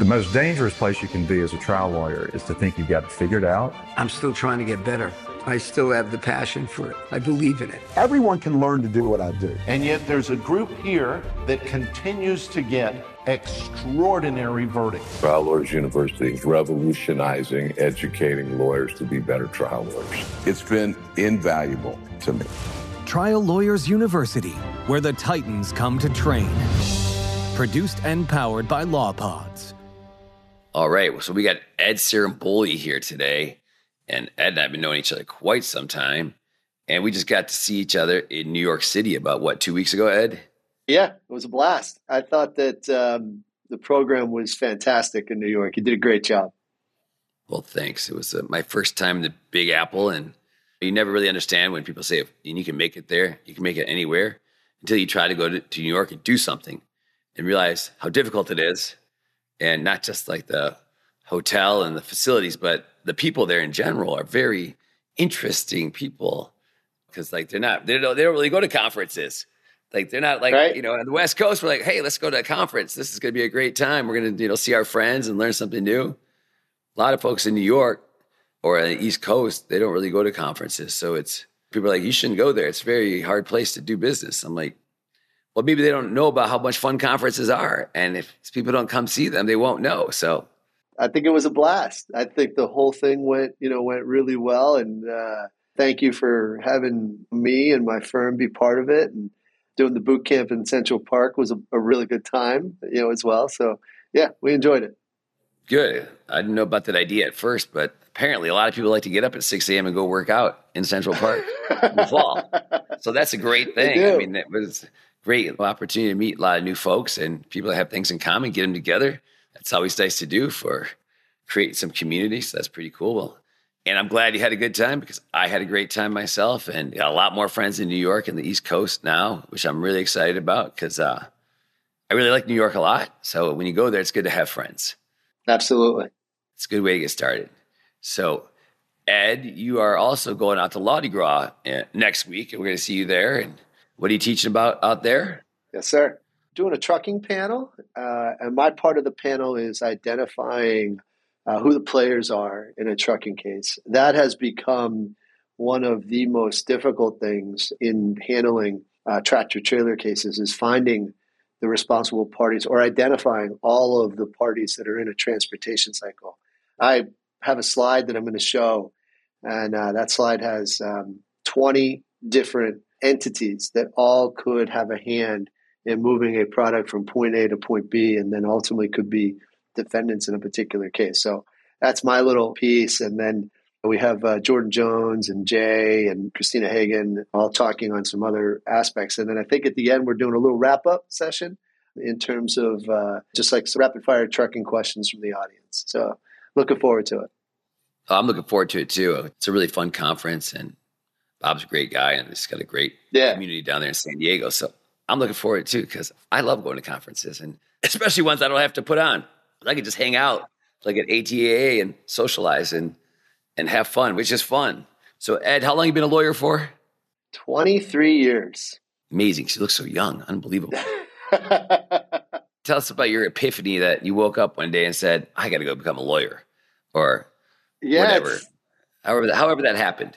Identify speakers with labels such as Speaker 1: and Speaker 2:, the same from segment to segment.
Speaker 1: The most dangerous place you can be as a trial lawyer is to think you've got it figured out.
Speaker 2: I'm still trying to get better. I still have the passion for it. I believe in it.
Speaker 3: Everyone can learn to do what I do.
Speaker 4: And yet there's a group here that continues to get extraordinary verdicts.
Speaker 5: Trial Lawyers University is revolutionizing educating lawyers to be better trial lawyers. It's been invaluable to me.
Speaker 6: Trial Lawyers University, where the Titans come to train. Produced and powered by LawPods.
Speaker 7: All right, so we got Ed Ciarimboli here today. And Ed and I have been knowing each other quite some time. And we just got to see each other in New York City about what, two weeks ago, Ed?
Speaker 8: Yeah, it was a blast. I thought that um, the program was fantastic in New York. You did a great job.
Speaker 7: Well, thanks. It was uh, my first time in the Big Apple, and you never really understand when people say, you can make it there, you can make it anywhere, until you try to go to, to New York and do something and realize how difficult it is. And not just like the hotel and the facilities, but the people there in general are very interesting people because like they're not they don't they don't really go to conferences. Like they're not like right. you know on the West Coast. We're like, hey, let's go to a conference. This is going to be a great time. We're going to you know see our friends and learn something new. A lot of folks in New York or on the East Coast, they don't really go to conferences. So it's people are like, you shouldn't go there. It's a very hard place to do business. I'm like, well, maybe they don't know about how much fun conferences are, and if people don't come see them, they won't know. So
Speaker 8: I think it was a blast. I think the whole thing went, you know, went really well. And uh, thank you for having me and my firm be part of it. And doing the boot camp in Central Park was a, a really good time, you know, as well. So yeah, we enjoyed it.
Speaker 7: Good. I didn't know about that idea at first, but apparently a lot of people like to get up at 6 a.m. and go work out in Central Park in the fall. So that's a great thing. I mean, it was great opportunity to meet a lot of new folks and people that have things in common, get them together that's always nice to do for create some community. So that's pretty cool. And I'm glad you had a good time because I had a great time myself and got a lot more friends in New York and the East Coast now, which I'm really excited about because uh, I really like New York a lot. So when you go there, it's good to have friends.
Speaker 8: Absolutely.
Speaker 7: It's a good way to get started. So, Ed, you are also going out to Mardi Gras uh, next week, and we're going to see you there. And what are you teaching about out there?
Speaker 8: Yes, sir doing a trucking panel, uh, and my part of the panel is identifying uh, who the players are in a trucking case. That has become one of the most difficult things in handling uh, tractor trailer cases is finding the responsible parties or identifying all of the parties that are in a transportation cycle. I have a slide that I'm going to show, and uh, that slide has um, 20 different entities that all could have a hand in moving a product from point A to point B, and then ultimately could be defendants in a particular case. So that's my little piece. And then we have uh, Jordan Jones and Jay and Christina Hagan all talking on some other aspects. And then I think at the end, we're doing a little wrap up session in terms of uh, just like rapid fire trucking questions from the audience. So looking forward to it.
Speaker 7: I'm looking forward to it too. It's a really fun conference and Bob's a great guy and he's got a great yeah. community down there in San Diego. So I'm looking forward to it too because I love going to conferences and especially ones I don't have to put on. I can just hang out like at ATAA and socialize and and have fun, which is fun. So Ed, how long you been a lawyer for?
Speaker 8: 23 years.
Speaker 7: Amazing. She looks so young. Unbelievable. Tell us about your epiphany that you woke up one day and said, I got to go become a lawyer or yeah, whatever. However, however that happened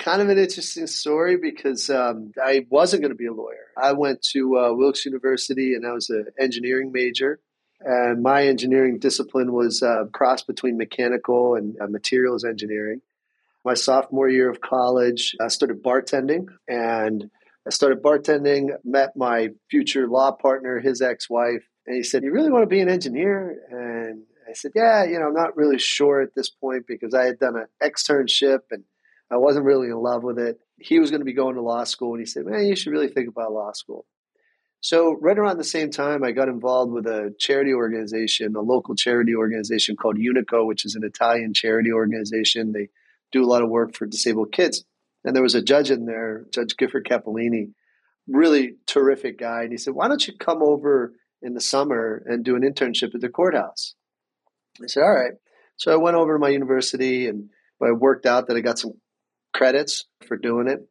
Speaker 8: kind of an interesting story because um, I wasn't going to be a lawyer. I went to uh, Wilkes University and I was an engineering major. And my engineering discipline was a uh, cross between mechanical and uh, materials engineering. My sophomore year of college, I started bartending and I started bartending, met my future law partner, his ex wife, and he said, You really want to be an engineer? And I said, Yeah, you know, I'm not really sure at this point because I had done an externship and I wasn't really in love with it. He was going to be going to law school, and he said, "Man, you should really think about law school." So, right around the same time, I got involved with a charity organization, a local charity organization called Unico, which is an Italian charity organization. They do a lot of work for disabled kids. And there was a judge in there, Judge Gifford Cappellini, really terrific guy. And he said, Why don't you come over in the summer and do an internship at the courthouse? I said, All right. So I went over to my university and I worked out that I got some credits for doing it.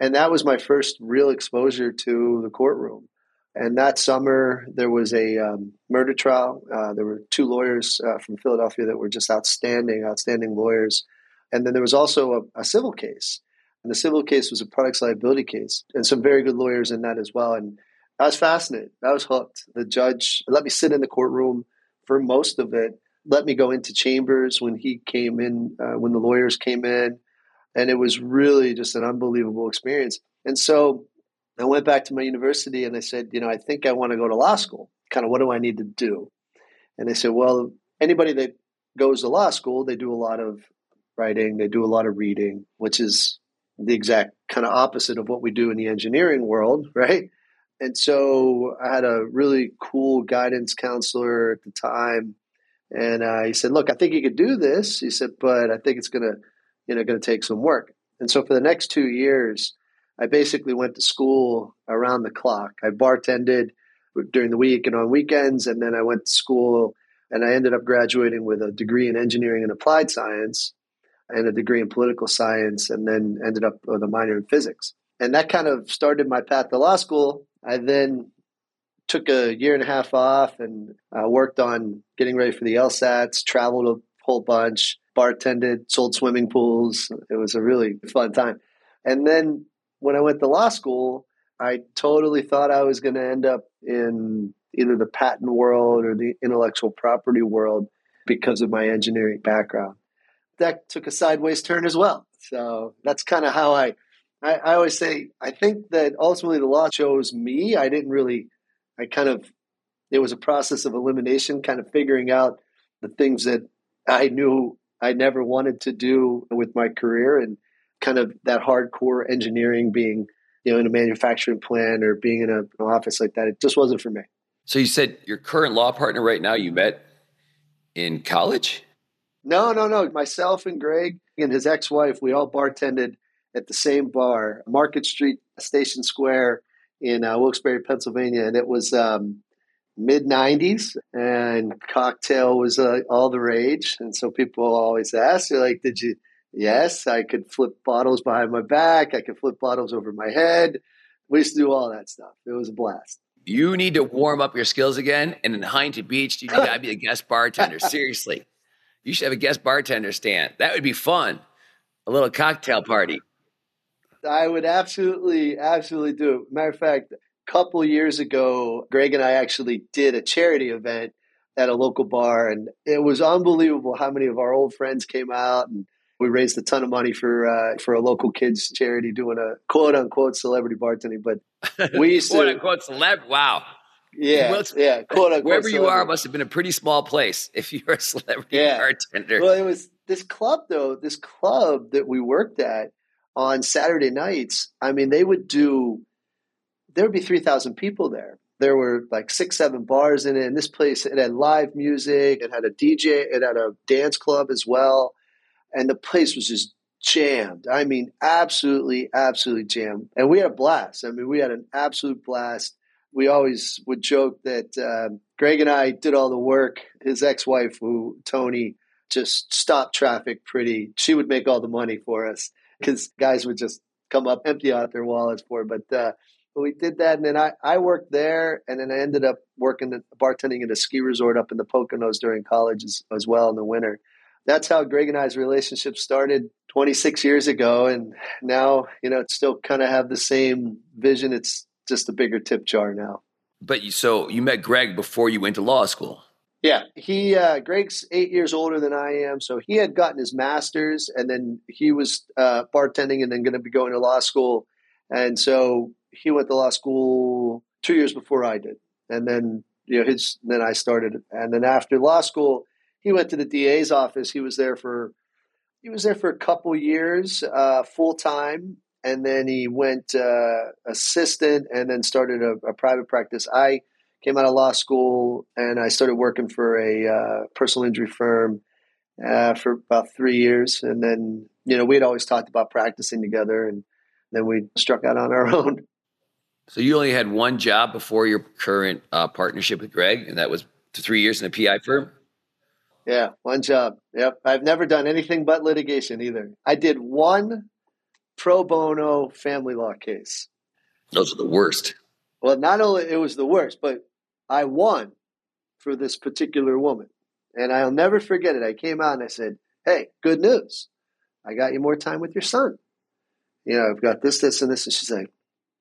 Speaker 8: And that was my first real exposure to the courtroom. And that summer, there was a um, murder trial. Uh, there were two lawyers uh, from Philadelphia that were just outstanding, outstanding lawyers. And then there was also a, a, civil case. And the civil case was a products liability case, and some very good lawyers in that as well. And I was fascinated. I was hooked. The judge let me sit in the courtroom for most of it, let me go into chambers when he came in, uh, when the lawyers came in. And it was really just an unbelievable experience. And so I went back to my university and I said, you know, I think I want to go to law school. Kind of what do I need to do? And they said, well, anybody that goes to law school, they do a lot of writing, they do a lot of reading, which is the exact kind of opposite of what we do in the engineering world, right? And so I had a really cool guidance counselor at the time. And uh, he said, look, I think you could do this. He said, but I think it's going to, you know, going to take some work. And so for the next two years, I basically went to school around the clock. I bartended during the week and on weekends, and then I went to school and I ended up graduating with a degree in engineering and applied science and a degree in political science, and then ended up with a minor in physics. And that kind of started my path to law school. I then took a year and a half off and uh, worked on getting ready for the LSATs, traveled a whole bunch, bartended, sold swimming pools. It was a really fun time. And then when I went to law school, I totally thought I was going to end up in either the patent world or the intellectual property world because of my engineering background. That took a sideways turn as well. So that's kind of how I, I, I always say, I think that ultimately the law chose me. I didn't really, I kind of, it was a process of elimination, kind of figuring out the things that I knew I never wanted to do with my career and kind of that hardcore engineering being you know in a manufacturing plant or being in a, an office like that it just wasn't for me.
Speaker 7: So you said your current law partner right now you met in college?
Speaker 8: No no no. Myself and greg and his ex-wife we all bartended at the same bar market street station square in uh, wilkes-barre pennsylvania and it was um, mid 90s and cocktail was uh, all the rage and so people always ask you like did you Yes, I could flip bottles behind my back. I could flip bottles over my head. We used to do all that stuff. It was a blast.
Speaker 7: You need to warm up your skills again. And in Huntington Beach, you got to be a guest bartender. Seriously. You should have a guest bartender stand. That would be fun. A little cocktail party.
Speaker 8: I would absolutely, absolutely do it. Matter of fact, couple years ago, Greg and I actually did a charity event at a local bar, and it was unbelievable how many of our old friends came out and we raised a ton of money for uh, for a local kids charity doing a quote unquote celebrity bartending. But we used
Speaker 7: quote
Speaker 8: to
Speaker 7: unquote celeb. Wow.
Speaker 8: Yeah, well, yeah. Quote unquote.
Speaker 7: Wherever you are must have been a pretty small place if you're a celebrity yeah. bartender.
Speaker 8: Well, it was this club though. This club that we worked at on Saturday nights. I mean, they would do. There would be three thousand people there. There were like six, seven bars in it. And this place, it had live music. It had a DJ. It had a dance club as well and the place was just jammed. I mean, absolutely, absolutely jammed. And we had a blast. I mean, we had an absolute blast. We always would joke that uh, Greg and I did all the work. His ex-wife, who Tony, just stopped traffic pretty. She would make all the money for us because guys would just come up, empty out their wallets for. It. But uh, we did that, and then I, I worked there, and then I ended up working bartending at a ski resort up in the Poconos during college as, as well in the winter that's how Greg and I's relationship started 26 years ago. And now, you know, it's still kind of have the same vision. It's just a bigger tip jar now.
Speaker 7: But you, so you met Greg before you went to law school.
Speaker 8: Yeah, he uh, Greg's eight years older than I am, so he had gotten his master's, and then he was uh, bartending, and then going to be going to law school, and so he went to law school two years before I did, and then you know his then I started, and then after law school, he went to the DA's office. He was there for he was there for a couple years, uh, full time, and then he went uh, assistant, and then started a, a, private practice. I came out of law school, and I started working for a uh, personal injury firm uh, for about three years, and then you know we had always talked about practicing together, and then we struck out on our own.
Speaker 7: So you only had one job before your current uh, partnership with Greg, and that was three years in a PI firm.
Speaker 8: Yeah, one job. Yep. I've never done anything but litigation either. I did one pro bono family law case.
Speaker 7: Those are the worst.
Speaker 8: Well, not only it was the worst, but I won for this particular woman. And I'll never forget it. I came out and I said, Hey, good news. I got you more time with your son. You know, I've got this, this, and this. And she's like,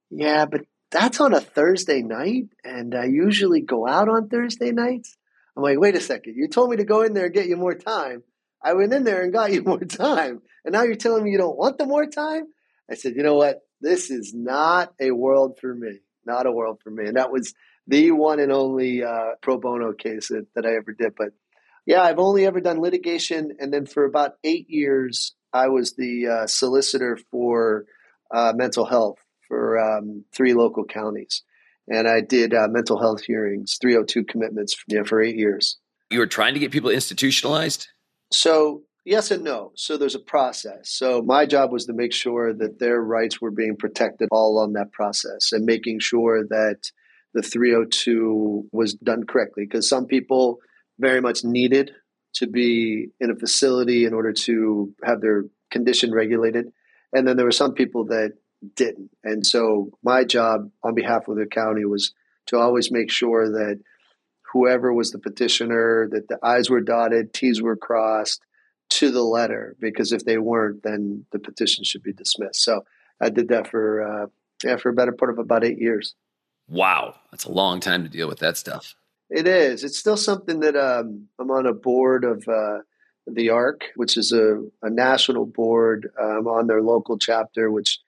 Speaker 8: Yeah, but that's on a Thursday night. And I usually go out on Thursday nights. I'm like, Wait a second. You told me to go in there and get you more time. I went in there and got you more time. And now you're telling me you don't want the more time? I said, You know what? This is not a world for me. Not a world for me. And that was the one and only uh, pro bono case that, that I ever did. But yeah, I've only ever done litigation. And then for about eight years, I was the uh, solicitor for uh, mental health for um, three local counties. And I did uh, mental health hearings, 302 commitments you know, for eight years.
Speaker 7: You were trying to get people institutionalized?
Speaker 8: So, yes and no. So, there's a process. So, my job was to make sure that their rights were being protected all on that process and making sure that the 302 was done correctly because some people very much needed to be in a facility in order to have their condition regulated. And then there were some people that didn't. And so my job on behalf of the county was to always make sure that whoever was the petitioner, that the I's were dotted, T's were crossed to the letter, because if they weren't, then the petition should be dismissed. So I did that for, uh, yeah, for a better part of about eight years.
Speaker 7: Wow. That's a long time to deal with that stuff.
Speaker 8: It is. It's still something that um, I'm on a board of uh, the ARC, which is a, a national board um, on their local chapter, which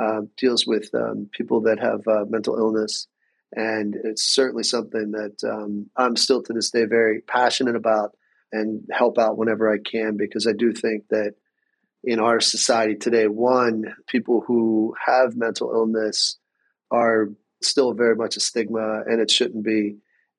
Speaker 8: uh, deals with um, people that have uh, mental illness. And it's certainly something that um, I'm still to this day very passionate about and help out whenever I can because I do think that in our society today, one, people who have mental illness are still very much a stigma and it shouldn't be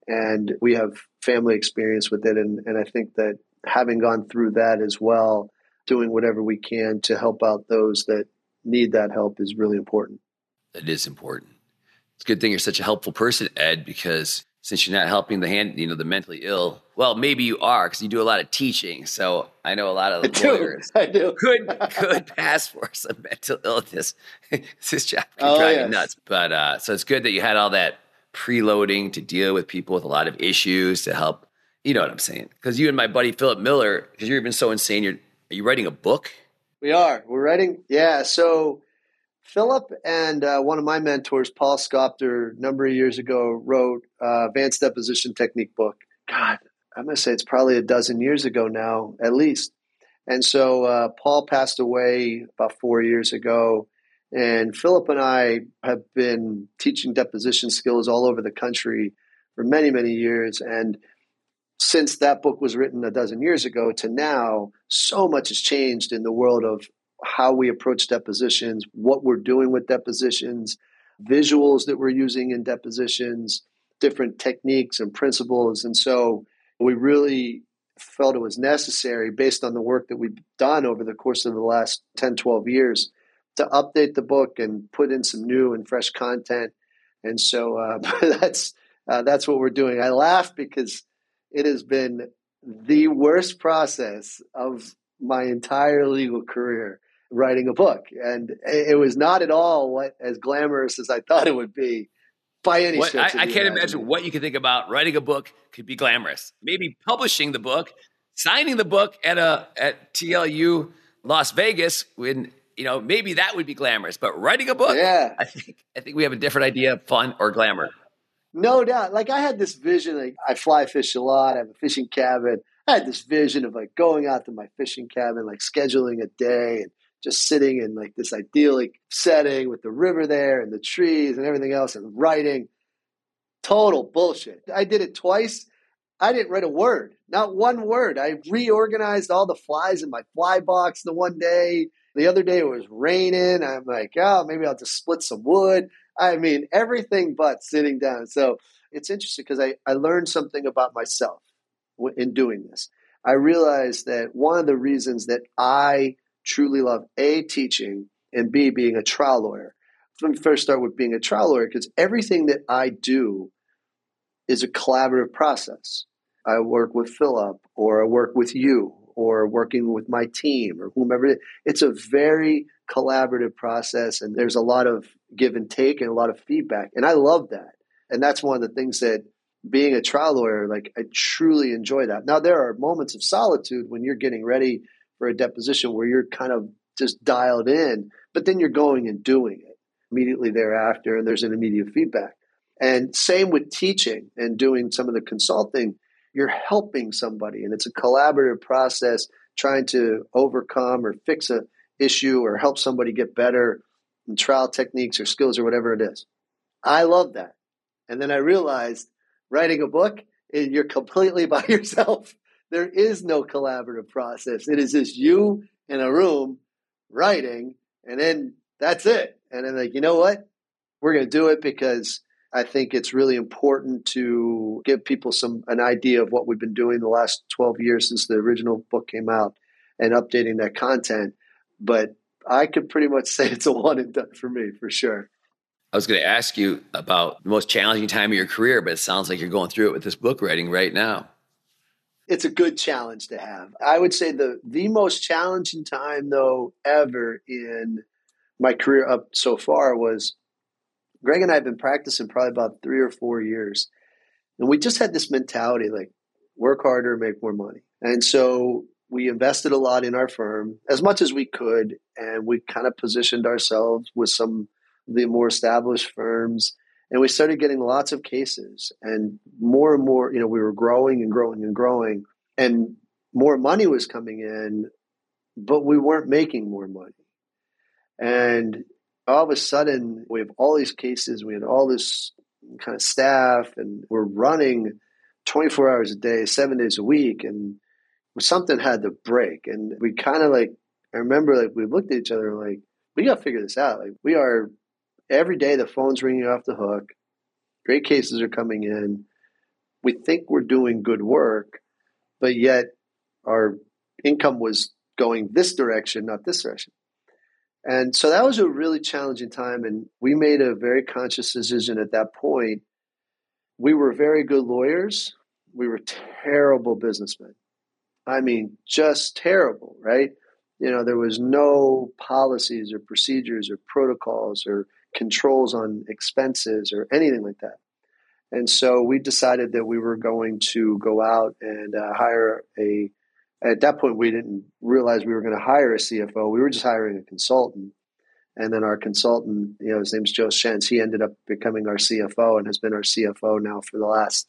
Speaker 8: and we have family experience with it. And, and I think that having gone through that as well, doing whatever we can to help out those that need that help is really important.
Speaker 7: It is important. It's a good thing you're such a helpful person, Ed, because since you're not helping the hand, you know, the mentally ill. Well, maybe you are because you do a lot of teaching. So I know a lot of
Speaker 8: I
Speaker 7: lawyers
Speaker 8: do. I do.
Speaker 7: could could pass for some mental illness. this job can
Speaker 8: Oh,
Speaker 7: drive you nuts. But uh, so it's good that you had all that preloading to deal with people with a lot of issues to help. You know what I'm saying? Because you and my buddy Philip Miller, because you're even so insane. You're are you writing a book?
Speaker 8: We are. We're writing. Yeah. So Philip and uh, one of my mentors, Paul Scoptur, a number of years ago, wrote uh, Advanced Deposition Technique book. God, I'm going to say it's probably a dozen years ago now, at least. And so uh, Paul passed away about four years ago. And Philip and I have been teaching deposition skills all over the country for many, many years. And since that book was written a dozen years ago to now, so much has changed in the world of how we approach depositions, what we're doing with depositions, visuals that we're using in depositions, different techniques and principles. And so we really felt it was necessary, based on the work that we've done over the course of the last 10, 12 years, to update the book and put in some new and fresh content. And so uh, that's uh, that's what we're doing. I laugh because it has been the worst process of my entire legal career writing a book, and it was not at all what as glamorous as I thought it would be by any
Speaker 7: What, I, I can't imagine what you could think about writing a book could be glamorous. Maybe publishing the book, signing the book at a at TLU Las Vegas when you know maybe that would be glamorous. But writing a book,
Speaker 8: Yeah.
Speaker 7: I think I think we have a different idea of fun or glamour.
Speaker 8: No doubt. Like I had this vision. Like I fly fish a lot. I have a fishing cabin. I had this vision of like going out to my fishing cabin, like scheduling a day and just sitting in like this idyllic setting with the river there and the trees and everything else and writing. Total bullshit. I did it twice. I didn't write a word, not one word. I reorganized all the flies in my fly box the one day. The other day it was raining. I'm like, oh, maybe I'll just split some wood. I mean, everything but sitting down. So it's interesting because I, I learned something about myself in doing this. I realized that one of the reasons that I truly love A, teaching, and B, being a trial lawyer. Let me first start with being a trial lawyer because everything that I do is a collaborative process. I work with Philip, or I work with you, or working with my team, or whomever. It's a very collaborative process and there's a lot of give and take and a lot of feedback. And I love that. And that's one of the things that being a trial lawyer, like I truly enjoy that. Now there are moments of solitude when you're getting ready for a deposition where you're kind of just dialed in, but then you're going and doing it immediately thereafter, and there's an immediate feedback. And same with teaching and doing some of the consulting, you're helping somebody, and it's a collaborative process trying to overcome or fix a issue or help somebody get better in trial techniques or skills or whatever it is. I love that. And then I realized writing a book, and you're completely by yourself. There is no collaborative process. It is just you in a room writing, and then that's it. And then, like, you know what? We're going to do it because I think it's really important to give people some an idea of what we've been doing the last 12 years since the original book came out and updating that content. But I could pretty much say it's a one and done for me for sure.
Speaker 7: I was going to ask you about the most challenging time of your career, but it sounds like you're going through it with this book writing right now.
Speaker 8: It's a good challenge to have. I would say the the most challenging time though ever in my career up so far was Greg and I have been practicing probably about three or four years. And we just had this mentality like work harder, make more money. And so we invested a lot in our firm as much as we could. And we kind of positioned ourselves with some of the more established firms. And we started getting lots of cases and more and more, you know, we were growing and growing and growing. And more money was coming in, but we weren't making more money. And all of a sudden, we have all these cases, we had all this kind of staff, and we're running 24 hours a day, seven days a week. And something had to break. And we kind of like, I remember like we looked at each other like, we got to figure this out. Like, we are every day, the phone's ringing off the hook, great cases are coming in. We think we're doing good work, but yet our income was going this direction, not this direction. And so that was a really challenging time. And we made a very conscious decision at that point. We were very good lawyers. We were terrible businessmen. I mean, just terrible, right? You know, there was no policies or procedures or protocols or controls on expenses or anything like that. And so we decided that we were going to go out and uh, hire a at that point we didn't realize we were going to hire a CFO. We were just hiring a consultant. And then our consultant, you know, his name's Joe Shentz. He ended up becoming our CFO and has been our CFO now for the last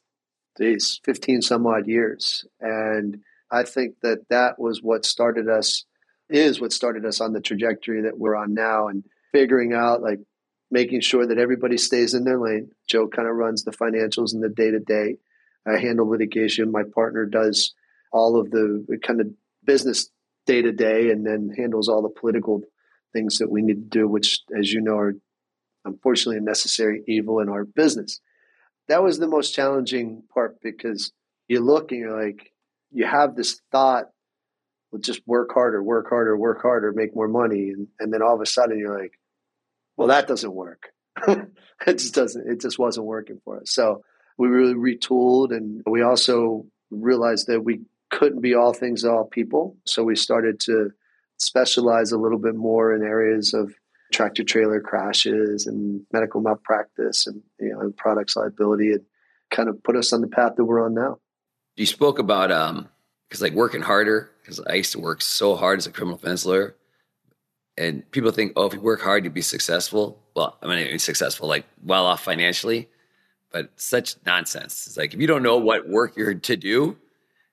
Speaker 8: geez, 15 some odd years. And I think that that was what started us, is what started us on the trajectory that we're on now and figuring out like making sure that everybody stays in their lane. Joe kind of runs the financials and the day to day. I handle litigation. My partner does all of the kind of business day to day and then handles all the political things that we need to do, which, as you know, are unfortunately a necessary evil in our business. That was the most challenging part because you look and you're like, you have this thought, well, just work harder, work harder, work harder, make more money. And, and then all of a sudden you're like, well, that doesn't work. it just doesn't, it just wasn't working for us. So we really retooled and we also realized that we couldn't be all things to all people. So we started to specialize a little bit more in areas of tractor trailer crashes and medical malpractice and you know and products liability and kind of put us on the path that we're on now.
Speaker 7: You spoke about um because like working harder because I used to work so hard as a criminal defense lawyer, and people think oh if you work hard you'd be successful. Well, I mean successful like well off financially, but such nonsense. It's like if you don't know what work you're to do,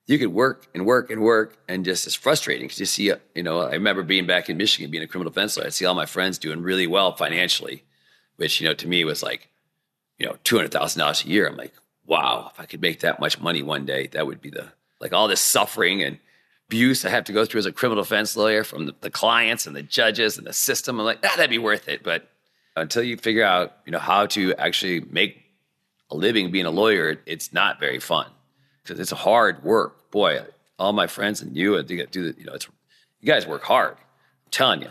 Speaker 7: you could work and work and work and just it's frustrating because you see, you know, I remember being back in Michigan, being a criminal defense lawyer. I see all my friends doing really well financially, which, you know, to me was like, you know, $200,000 a year. I'm like, wow, if I could make that much money one day, that would be the, like all this suffering and abuse I have to go through as a criminal defense lawyer from the, the clients and the judges and the system. I'm like, ah, that'd be worth it. But until you figure out, you know, how to actually make a living being a lawyer, it's not very fun because it's hard work boy, all my friends and you, do the, you know, it's you guys work hard. I'm telling you,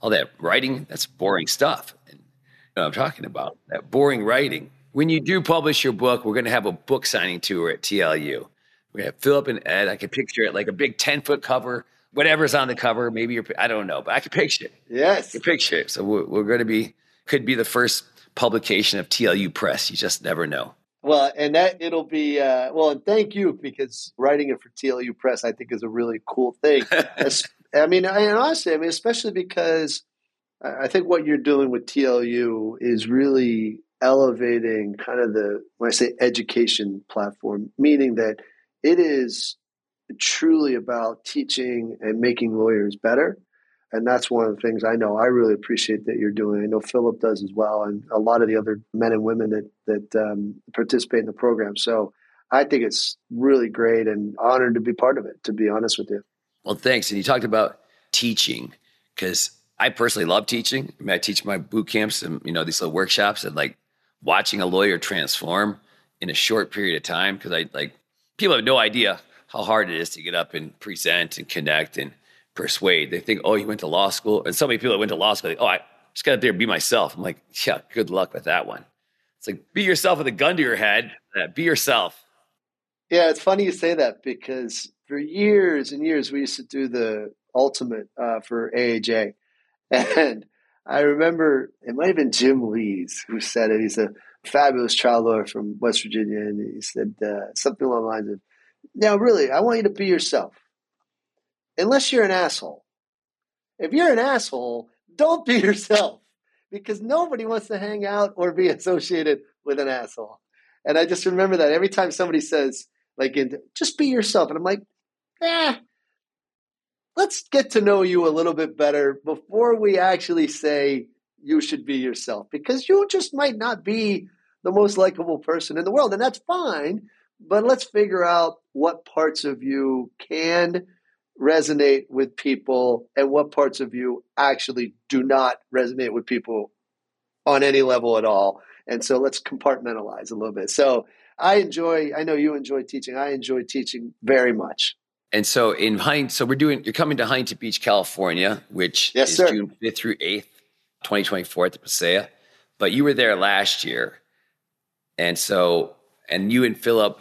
Speaker 7: all that writing, that's boring stuff. And you know I'm talking about that boring writing. When you do publish your book, we're going to have a book signing tour at TLU. We're going to have Philip and Ed. I can picture it like a big 10 foot cover, whatever's on the cover. Maybe you're, I don't know, but I can picture it.
Speaker 8: Yes.
Speaker 7: I can picture it. So we're, we're going to be, could be the first publication of TLU Press. You just never know.
Speaker 8: Well, and that it'll be uh, well, and thank you because writing it for TLU Press, I think, is a really cool thing. I mean, and honestly, I mean, especially because I think what you're doing with TLU is really elevating kind of the when I say education platform, meaning that it is truly about teaching and making lawyers better. And that's one of the things I know I really appreciate that you're doing. I know Philip does as well, and a lot of the other men and women that that um, participate in the program. So I think it's really great and honored to be part of it. To be honest with you.
Speaker 7: Well, thanks. And you talked about teaching because I personally love teaching. I, mean, I teach my boot camps and you know these little workshops and like watching a lawyer transform in a short period of time because I like people have no idea how hard it is to get up and present and connect and persuade. They think, oh, you went to law school, and so many people that went to law school, like, oh, I just got up there and be myself. I'm like, yeah, good luck with that one. It's like be yourself with a gun to your head. be yourself.
Speaker 8: Yeah, it's funny you say that because for years and years we used to do the ultimate uh, for AAJ, and I remember it might have been Jim Lees who said it. He's a fabulous trial lawyer from West Virginia, and he said uh, something along the lines of, "Now, really, I want you to be yourself, unless you're an asshole. If you're an asshole, don't be yourself, because nobody wants to hang out or be associated with an asshole." And I just remember that every time somebody says, "Like, just be yourself," and I'm like, "Eh." Let's get to know you a little bit better before we actually say you should be yourself because you just might not be the most likable person in the world and that's fine but let's figure out what parts of you can resonate with people and what parts of you actually do not resonate with people on any level at all. And so let's compartmentalize a little bit. So i enjoy i know you enjoy teaching. I enjoy teaching very much
Speaker 7: and so in Huntington, so we're doing, you're coming to Huntington Beach, California, which
Speaker 8: yes,
Speaker 7: is
Speaker 8: sir.
Speaker 7: June 5th through 8th, 2024 at the Paseo. But you were there last year. And so, and you and Philip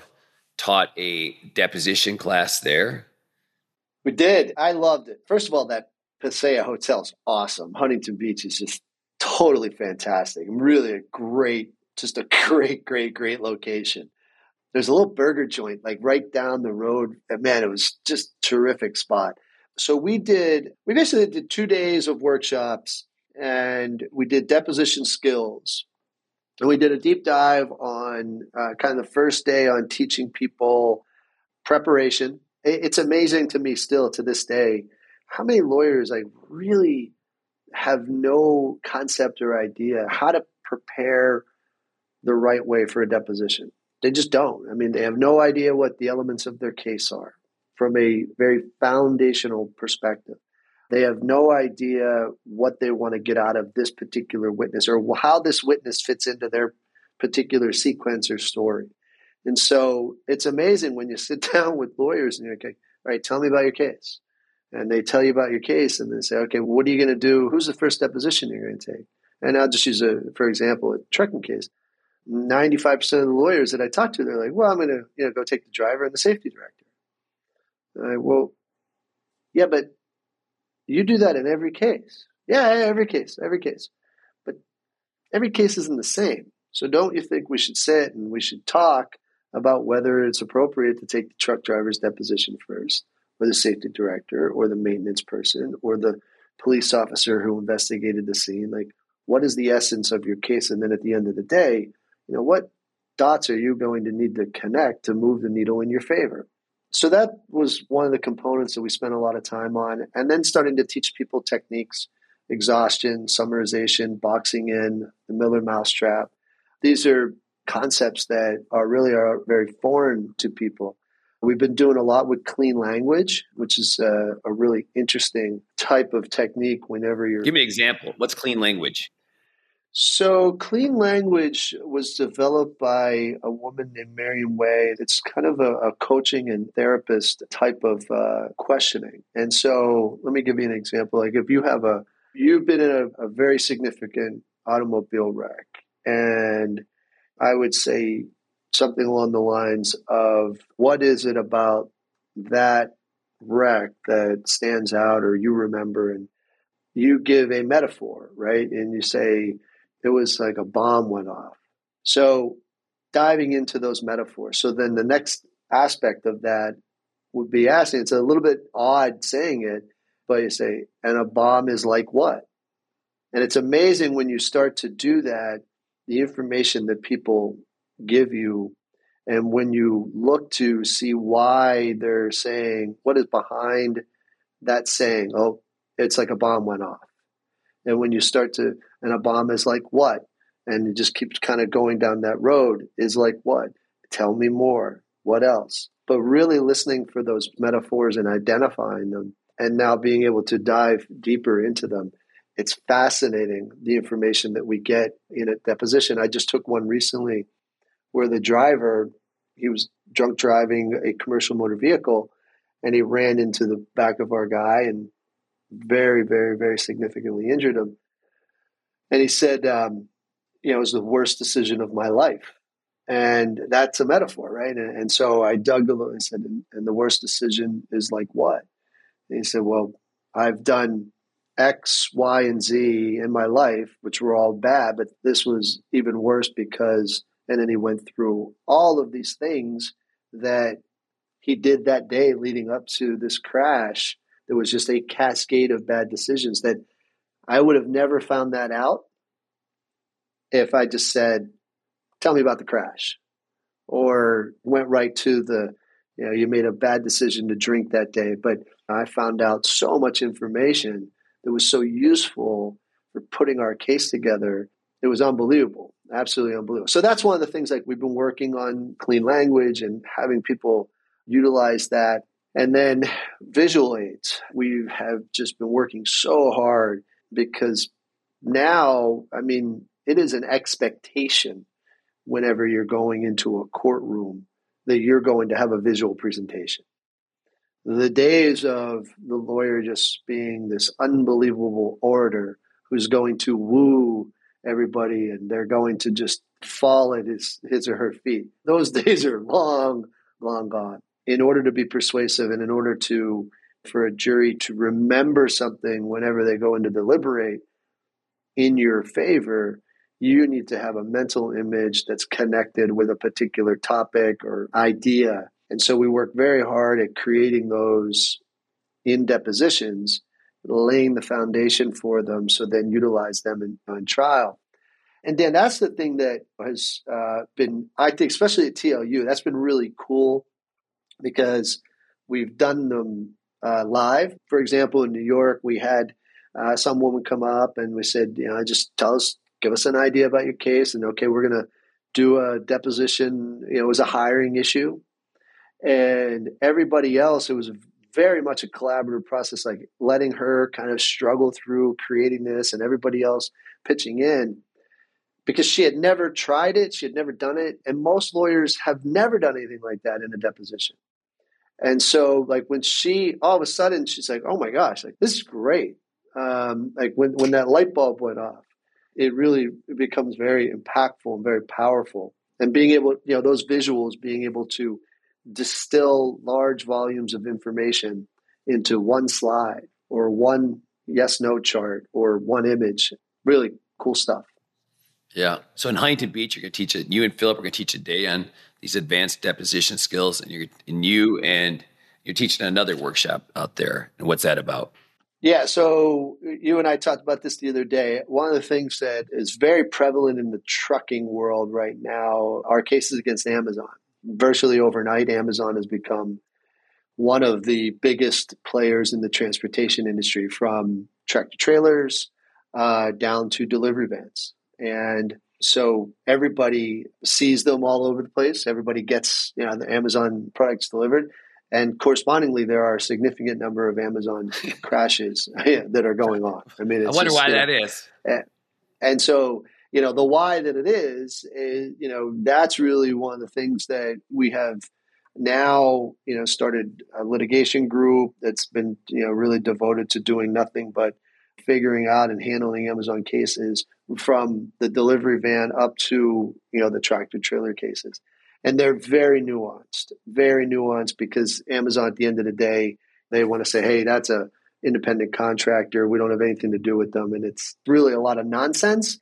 Speaker 7: taught a deposition class there.
Speaker 8: We did. I loved it. First of all, that Paseo Hotel is awesome. Huntington Beach is just totally fantastic. Really a great, just a great, great, great location there's a little burger joint like right down the road. Man, it was just terrific spot. So we did, we basically did two days of workshops and we did deposition skills. And we did a deep dive on uh, kind of the first day on teaching people preparation. It's amazing to me still to this day how many lawyers like really have no concept or idea how to prepare the right way for a deposition. They just don't. I mean, they have no idea what the elements of their case are from a very foundational perspective. They have no idea what they want to get out of this particular witness or how this witness fits into their particular sequence or story. And so it's amazing when you sit down with lawyers and you're like, all right, tell me about your case. And they tell you about your case and they say, okay, what are you going to do? Who's the first deposition you're going to take? And I'll just use a, for example, a trucking case. 95% of the lawyers that I talk to, they're like, well, I'm going to you know, go take the driver and the safety director. I, well, yeah, but you do that in every case. Yeah, every case, every case. But every case isn't the same. So don't you think we should sit and we should talk about whether it's appropriate to take the truck driver's deposition first, or the safety director, or the maintenance person, or the police officer who investigated the scene? Like, what is the essence of your case? And then at the end of the day, you know, what dots are you going to need to connect to move the needle in your favor? So that was one of the components that we spent a lot of time on. And then starting to teach people techniques, exhaustion, summarization, boxing in, the Miller mousetrap. These are concepts that are really are very foreign to people. We've been doing a lot with clean language, which is a, a really interesting type of technique whenever you're.
Speaker 7: Give me an example. What's clean language?
Speaker 8: So, clean language was developed by a woman named Marian Way. It's kind of a, a coaching and therapist type of uh, questioning. And so, let me give you an example. Like, if you have a, you've been in a, a very significant automobile wreck, and I would say something along the lines of, what is it about that wreck that stands out or you remember and you give a metaphor, right? And you say it was like a bomb went off. So diving into those metaphors. So then the next aspect of that would be asking, it's a little bit odd saying it, but you say, and a bomb is like what? And it's amazing when you start to do that, the information that people give you and when you look to see why they're saying what is behind that saying, oh, it's like a bomb went off. And when you start to, and a bomb is like what? And it just keeps kind of going down that road is like what? Tell me more. What else? But really listening for those metaphors and identifying them and now being able to dive deeper into them. It's fascinating the information that we get in a deposition. I just took one recently where the driver he was drunk driving a commercial motor vehicle and he ran into the back of our guy and very very very significantly injured him. And he said um, you know it was the worst decision of my life. And that's a metaphor right? And, and so i dug a little and said and, and the worst decision is like what? And he said well i've done x y and z in my life which were all bad but this was even worse because and then he went through all of these things that he did that day leading up to this crash. There was just a cascade of bad decisions that I would have never found that out if I just said, Tell me about the crash. Or went right to the, you know, you made a bad decision to drink that day. But I found out so much information that was so useful for putting our case together. It was unbelievable absolutely unbelievable. So that's one of the things like we've been working on clean language and having people utilize that. And then visual aids. We have just been working so hard because now, I mean, it is an expectation whenever you're going into a courtroom that you're going to have a visual presentation. The days of the lawyer just being this unbelievable orator who's going to woo everybody and they're going to just fall at his, his or her feet. Those days are long, long gone. In order to be persuasive and in order to for a jury to remember something whenever they go into deliberate in your favor, you need to have a mental image that's connected with a particular topic or idea. And so we work very hard at creating those in depositions laying the foundation for them so then utilize them in, in trial. And Dan, that's the thing that has uh, been, I think, especially at TLU, that's been really cool because we've done them uh, live. For example, in New York, we had uh, some woman come up and we said, you know, just tell us, give us an idea about your case. And okay, we're going to do a deposition. You know, it was a hiring issue. And everybody else, it was very much a collaborative process, like letting her kind of struggle through creating this and everybody else pitching in because she had never tried it, she had never done it, and most lawyers have never done anything like that in a deposition. And so, like when she all of a sudden she's like, "Oh my gosh, like this is great!" Um, like when when that light bulb went off, it really it becomes very impactful and very powerful. And being able, you know, those visuals, being able to distill large volumes of information into one slide or one yes no chart or one image. Really cool stuff.
Speaker 7: Yeah. So in Huntington Beach, you're going to teach it. You and Philip are going to teach a day on these advanced deposition skills, and you're and you and you're teaching another workshop out there. And what's that about?
Speaker 8: Yeah. So you and I talked about this the other day. One of the things that is very prevalent in the trucking world right now are cases against Amazon virtually overnight, Amazon has become one of the biggest players in the transportation industry from tractor trailers uh, down to delivery vans. And so everybody sees them all over the place. Everybody gets you know the Amazon products delivered, and correspondingly, there are a significant number of Amazon crashes that are going on. I mean,
Speaker 7: I wonder just, why that is.
Speaker 8: And, and so you know the why that it is is you know that's really one of the things that we have now you know started a litigation group that's been you know really devoted to doing nothing but figuring out and handling Amazon cases from the delivery van up to you know the tractor trailer cases and they're very nuanced very nuanced because Amazon at the end of the day They want to say, hey, that's a independent contractor. We don't have anything to do with them. And it's really a lot of nonsense.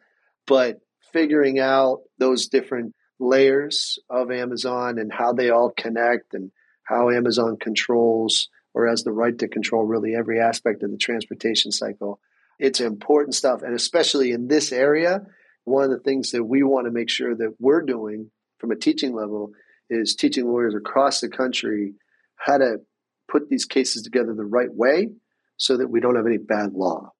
Speaker 8: But figuring out those different layers of Amazon and how they all connect and how Amazon controls or has the right to control really every aspect of the transportation cycle. It's important stuff. And especially in this area, one of the things that we want to make sure that we're doing from a teaching level is teaching lawyers across the country how to put these cases together the right way so that we don't have any bad law.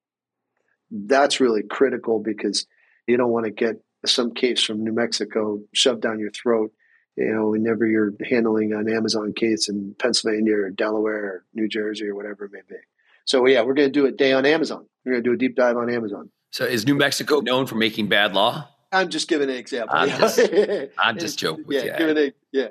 Speaker 8: That's really critical because you don't want to get some case from New Mexico shoved down your throat, you know, whenever you're handling an Amazon case in Pennsylvania or Delaware or New Jersey or whatever it may be. So yeah, we're going to do a day on Amazon. We're going to do a deep dive on Amazon.
Speaker 7: So is New Mexico known for making bad law?
Speaker 8: I'm just giving an example.
Speaker 7: I'm just, I'm just joking with
Speaker 8: yeah,
Speaker 7: you.
Speaker 8: Giving a, yeah.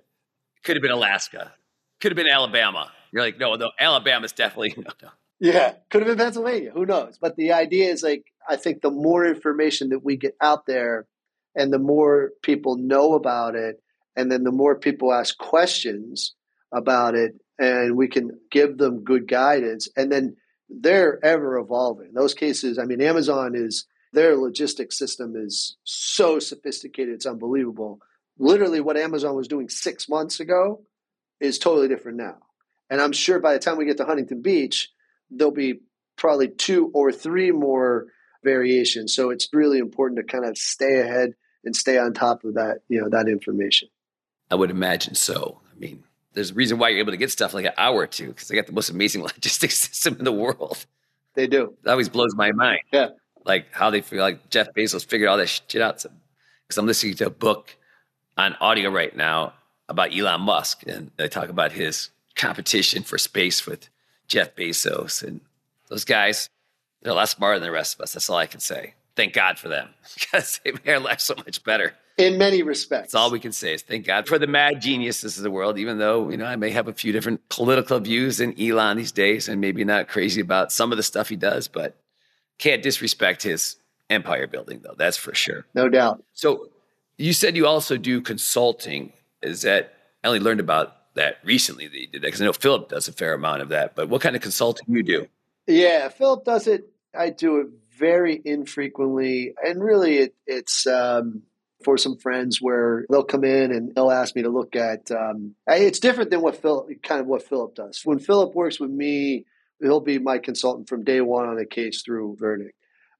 Speaker 7: Could have been Alaska. Could have been Alabama. You're like, no, no, Alabama's definitely no, no.
Speaker 8: Yeah, could have been Pennsylvania. Who knows? But the idea is like, I think the more information that we get out there and the more people know about it, and then the more people ask questions about it, and we can give them good guidance, and then they're ever evolving. Those cases, I mean, Amazon is their logistics system is so sophisticated, it's unbelievable. Literally, what Amazon was doing six months ago is totally different now. And I'm sure by the time we get to Huntington Beach, there'll be probably two or three more variations. So it's really important to kind of stay ahead and stay on top of that, you know, that information.
Speaker 7: I would imagine so. I mean, there's a reason why you're able to get stuff like an hour or two because they got the most amazing logistics system in the world.
Speaker 8: They do.
Speaker 7: That always blows my mind.
Speaker 8: Yeah.
Speaker 7: Like how they feel like Jeff Bezos figured all that shit out. Because I'm listening to a book on audio right now about Elon Musk, and they talk about his competition for space with Jeff Bezos. And those guys, they're a lot smarter than the rest of us. That's all I can say. Thank God for them because they made our life so much better.
Speaker 8: In many respects.
Speaker 7: That's all we can say is thank God for the mad geniuses of the world, even though, you know, I may have a few different political views than Elon these days and maybe not crazy about some of the stuff he does, but can't disrespect his empire building, though. That's for sure.
Speaker 8: No doubt.
Speaker 7: So you said you also do consulting. Is that, I only learned about that recently that you did that because I know Philip does a fair amount of that, but what kind of consulting do you do?
Speaker 8: Yeah, Philip does it. I do it very infrequently. And really, it, it's, um, for some friends where they'll come in and they'll ask me to look at. Um, it's different than what Philip kind of what Philip does. When Philip works with me, he'll be my consultant from day one on a case through verdict.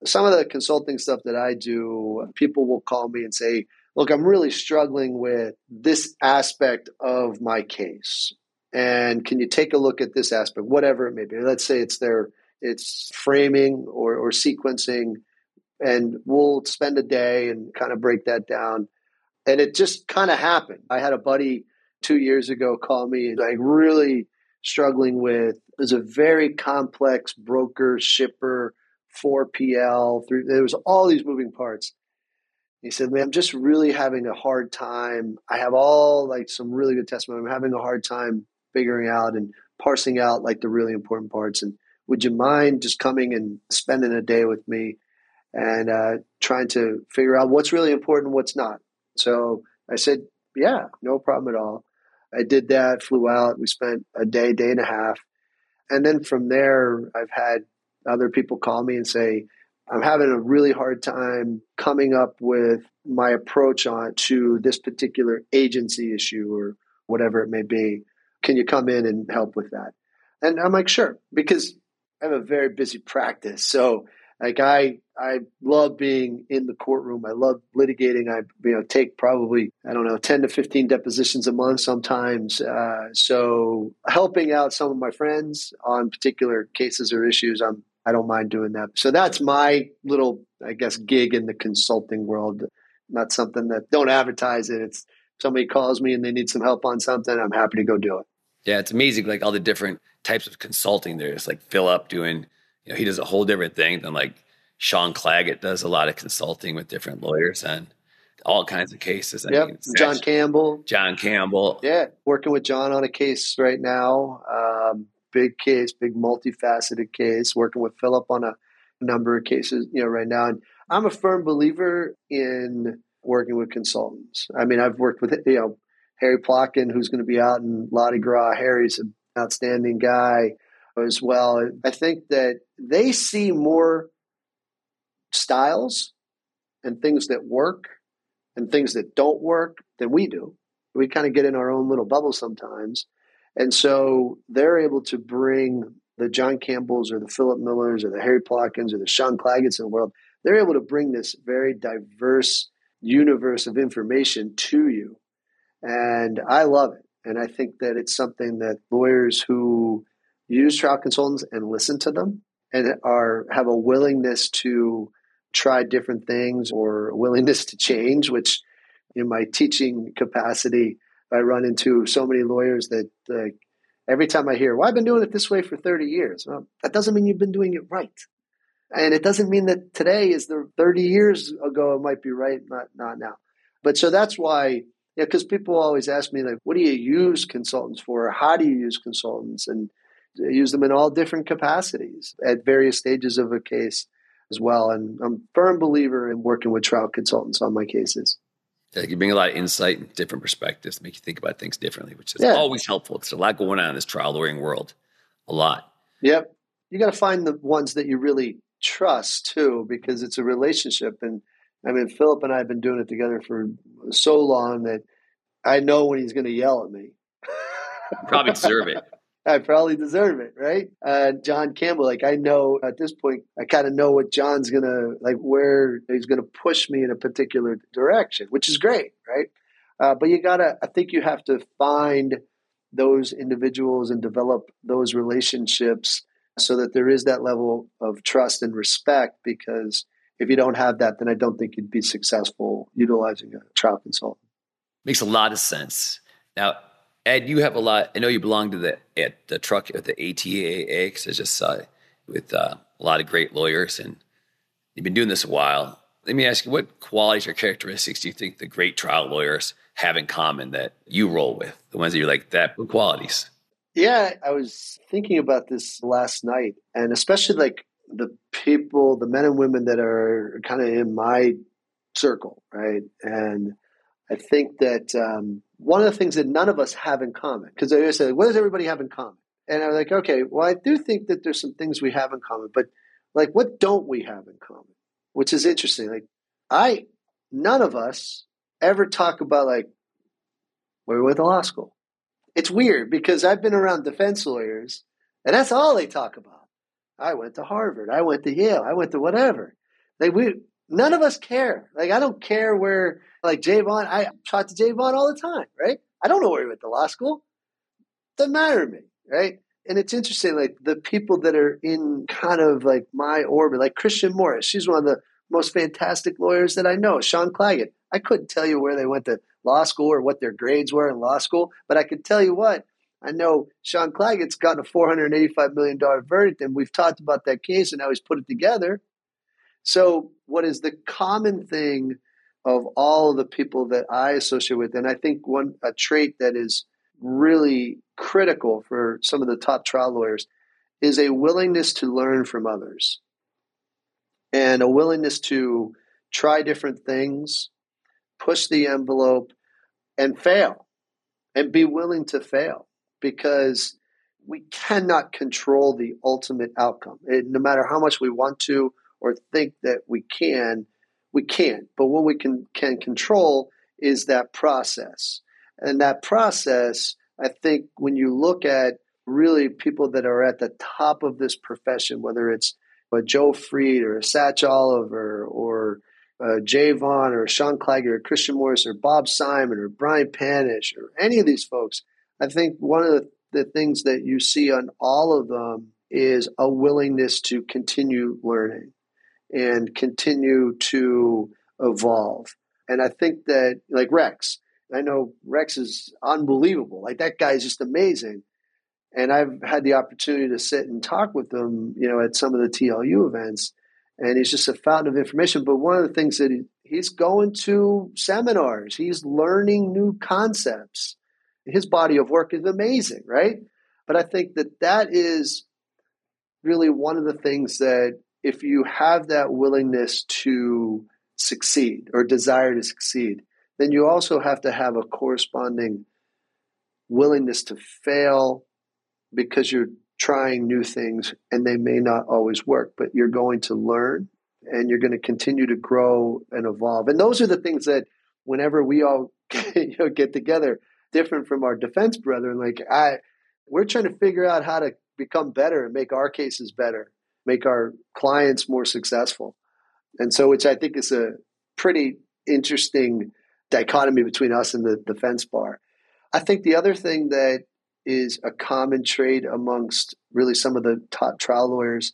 Speaker 8: Some of the consulting stuff that I do, people will call me and say, "Look, I'm really struggling with this aspect of my case, and can you take a look at this aspect, whatever it may be? Let's say it's their it's framing or, or sequencing." And we'll spend a day and kind of break that down. And it just kind of happened. I had a buddy two years ago call me, and like really struggling with. There's a very complex broker, shipper, 4PL. Three, there was all these moving parts. He said, "Man, I'm just really having a hard time. I have all like some really good testimony. I'm having a hard time figuring out and parsing out like the really important parts. And would you mind just coming and spending a day with me?" And uh, trying to figure out what's really important, what's not. So I said, yeah, no problem at all. I did that, flew out. We spent a day, day and a half. And then from there, I've had other people call me and say, I'm having a really hard time coming up with my approach on to this particular agency issue or whatever it may be. Can you come in and help with that? And I'm like, sure, because I have a very busy practice. So like I I love being in the courtroom. I love litigating. I you know take probably I don't know ten to fifteen depositions a month sometimes. Uh, so helping out some of my friends on particular cases or issues, I'm I don't mind doing that. So that's my little I guess gig in the consulting world. Not something that don't advertise it. It's somebody calls me and they need some help on something. I'm happy to go do it.
Speaker 7: Yeah, it's amazing. Like all the different types of consulting. There's like Philip doing you know, he does a whole different thing than like Sean Claggett does a lot of consulting with different lawyers on all kinds of cases.
Speaker 8: I yep. Mean, John Campbell.
Speaker 7: John Campbell.
Speaker 8: Yeah, working with John on a case right now. Um, big case, big multifaceted case. Working with Philip on a number of cases, you know, right now. And I'm a firm believer in working with consultants. I mean, I've worked with you know Harry Plotkin, who's going to be out in Mardi Gras. Harry's an outstanding guy as well. I think that they see more styles and things that work and things that don't work than we do. We kind of get in our own little bubble sometimes. And so they're able to bring the John Campbells or the Philip Millers or the Harry Plotkins or the Sean Claggetts in the world. They're able to bring this very diverse universe of information to you. And I love it. And I think that it's something that lawyers who use trial consultants and listen to them and are have a willingness to try different things or willingness to change, which in my teaching capacity, I run into so many lawyers that uh, every time I hear, well, I've been doing it this way for 30 years. Well, that doesn't mean you've been doing it right. And it doesn't mean that today is the 30 years ago, it might be right, not, not now. But so that's why, yeah, because people always ask me, like, what do you use consultants for? How do you use consultants? And use them in all different capacities at various stages of a case as well. And I'm a firm believer in working with trial consultants on my cases.
Speaker 7: Yeah, you bring a lot of insight and different perspectives, make you think about things differently, which is yeah. always helpful. There's a lot going on in this trial lawyering world, a lot.
Speaker 8: Yep. You got to find the ones that you really trust too, because it's a relationship. And I mean, Philip and I have been doing it together for so long that I know when he's going to yell at me.
Speaker 7: Probably deserve it.
Speaker 8: I probably deserve it, right? Uh, John Campbell, like I know at this point, I kind of know what John's gonna like, where he's gonna push me in a particular direction, which is great, right? Uh, but you gotta, I think you have to find those individuals and develop those relationships so that there is that level of trust and respect. Because if you don't have that, then I don't think you'd be successful utilizing a trial consultant.
Speaker 7: Makes a lot of sense. Now, Ed, you have a lot. I know you belong to the at the truck at the ATAA because I just saw it with uh, a lot of great lawyers, and you've been doing this a while. Let me ask you, what qualities or characteristics do you think the great trial lawyers have in common that you roll with? The ones that you're like that qualities.
Speaker 8: Yeah, I was thinking about this last night, and especially like the people, the men and women that are kind of in my circle, right? And I think that um, one of the things that none of us have in common, because they always say, what does everybody have in common? And I'm like, okay, well, I do think that there's some things we have in common, but like, what don't we have in common? Which is interesting. Like, I, none of us ever talk about like where we went to law school. It's weird because I've been around defense lawyers and that's all they talk about. I went to Harvard. I went to Yale. I went to whatever. Like we, none of us care. Like I don't care where like Javon, I talk to Javon all the time, right? I don't know where he went to law school. Doesn't matter to me, right? And it's interesting, like the people that are in kind of like my orbit, like Christian Morris, she's one of the most fantastic lawyers that I know. Sean Claggett, I couldn't tell you where they went to law school or what their grades were in law school, but I could tell you what, I know Sean Claggett's gotten a $485 million verdict, and we've talked about that case and how he's put it together. So, what is the common thing of all the people that I associate with. And I think one a trait that is really critical for some of the top trial lawyers is a willingness to learn from others and a willingness to try different things, push the envelope, and fail, and be willing to fail because we cannot control the ultimate outcome. It, no matter how much we want to or think that we can, we can't. But what we can can control is that process. And that process, I think when you look at really people that are at the top of this profession, whether it's a Joe Fried or a Sach Oliver or uh, Javon or Sean Claggett or Christian Morris or Bob Simon or Brian Panish or any of these folks, I think one of the, the things that you see on all of them is a willingness to continue learning and continue to evolve. And I think that, like Rex, I know Rex is unbelievable. Like that guy is just amazing. And I've had the opportunity to sit and talk with him, you know, at some of the TLU events. And he's just a fountain of information. But one of the things that he, he's going to seminars, he's learning new concepts. His body of work is amazing, right? But I think that that is really one of the things that if you have that willingness to succeed or desire to succeed, then you also have to have a corresponding willingness to fail because you're trying new things and they may not always work, but you're going to learn and you're going to continue to grow and evolve. And those are the things that whenever we all you know, get together, different from our defense brethren, like I, we're trying to figure out how to become better and make our cases better, make our clients more successful. And so, which I think is a pretty interesting dichotomy between us and the defense bar. I think the other thing that is a common trait amongst really some of the top trial lawyers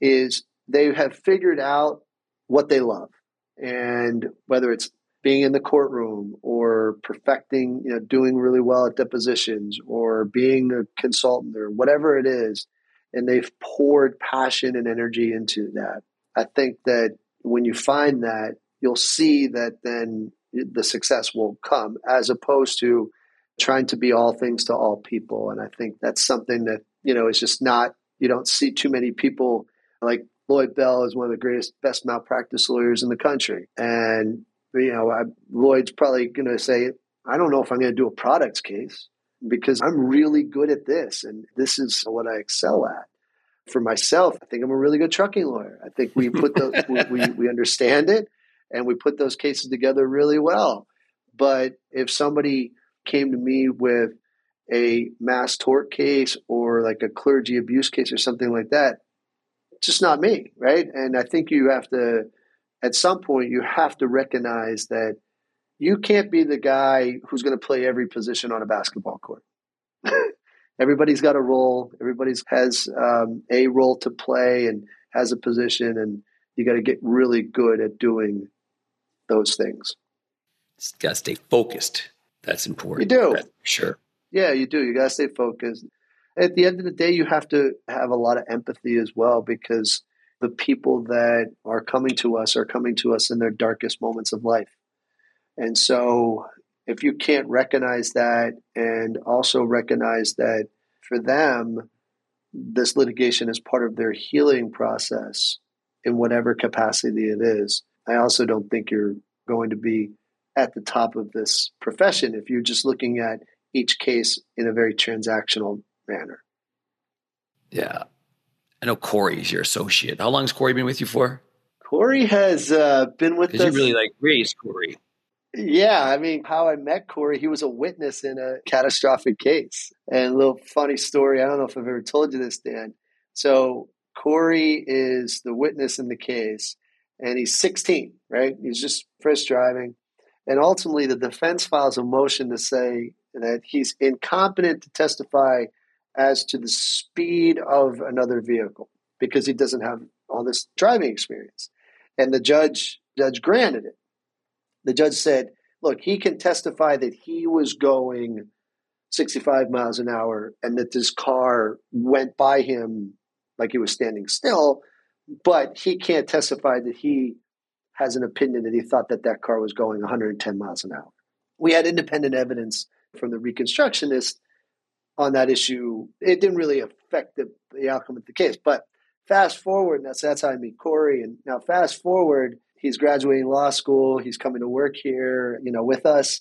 Speaker 8: is they have figured out what they love. And whether it's being in the courtroom or perfecting, you know, doing really well at depositions or being a consultant or whatever it is, and they've poured passion and energy into that. I think that when you find that, you'll see that then the success will come as opposed to trying to be all things to all people. And I think that's something that, you know, is just not, you don't see too many people like Lloyd Bell is one of the greatest, best malpractice lawyers in the country. And, you know, I, Lloyd's probably going to say, I don't know if I'm going to do a products case because I'm really good at this. And this is what I excel at. For myself, I think I'm a really good trucking lawyer. I think we put the, we, we, we understand it and we put those cases together really well. But if somebody came to me with a mass tort case or like a clergy abuse case or something like that, it's just not me, right? And I think you have to, at some point, you have to recognize that you can't be the guy who's going to play every position on a basketball court. Everybody's got a role. Everybody's has um, a role to play and has a position, and you got to get really good at doing those things.
Speaker 7: You got to stay focused. That's important.
Speaker 8: You do.
Speaker 7: That's sure.
Speaker 8: Yeah, you do. You got to stay focused. At the end of the day, you have to have a lot of empathy as well because the people that are coming to us are coming to us in their darkest moments of life. And so, if you can't recognize that and also recognize that for them, this litigation is part of their healing process in whatever capacity it is, I also don't think you're going to be at the top of this profession if you're just looking at each case in a very transactional manner.
Speaker 7: Yeah. I know Corey's your associate. How long has Corey been with you for?
Speaker 8: Corey has uh, been with us.
Speaker 7: you really like raised Corey.
Speaker 8: Yeah, I mean, how I met Corey, he was a witness in a catastrophic case. And a little funny story, I don't know if I've ever told you this, Dan. So Corey is the witness in the case, and he's 16, right? He's just first driving. And ultimately, the defense files a motion to say that he's incompetent to testify as to the speed of another vehicle because he doesn't have all this driving experience. And the judge judge granted it. The judge said, "Look, he can testify that he was going 65 miles an hour and that this car went by him like he was standing still, but he can't testify that he has an opinion that he thought that that car was going 110 miles an hour. We had independent evidence from the reconstructionist on that issue. It didn't really affect the, the outcome of the case. But fast forward, that's, that's how I meet Corey. And now fast forward, he's graduating law school. He's coming to work here, you know, with us.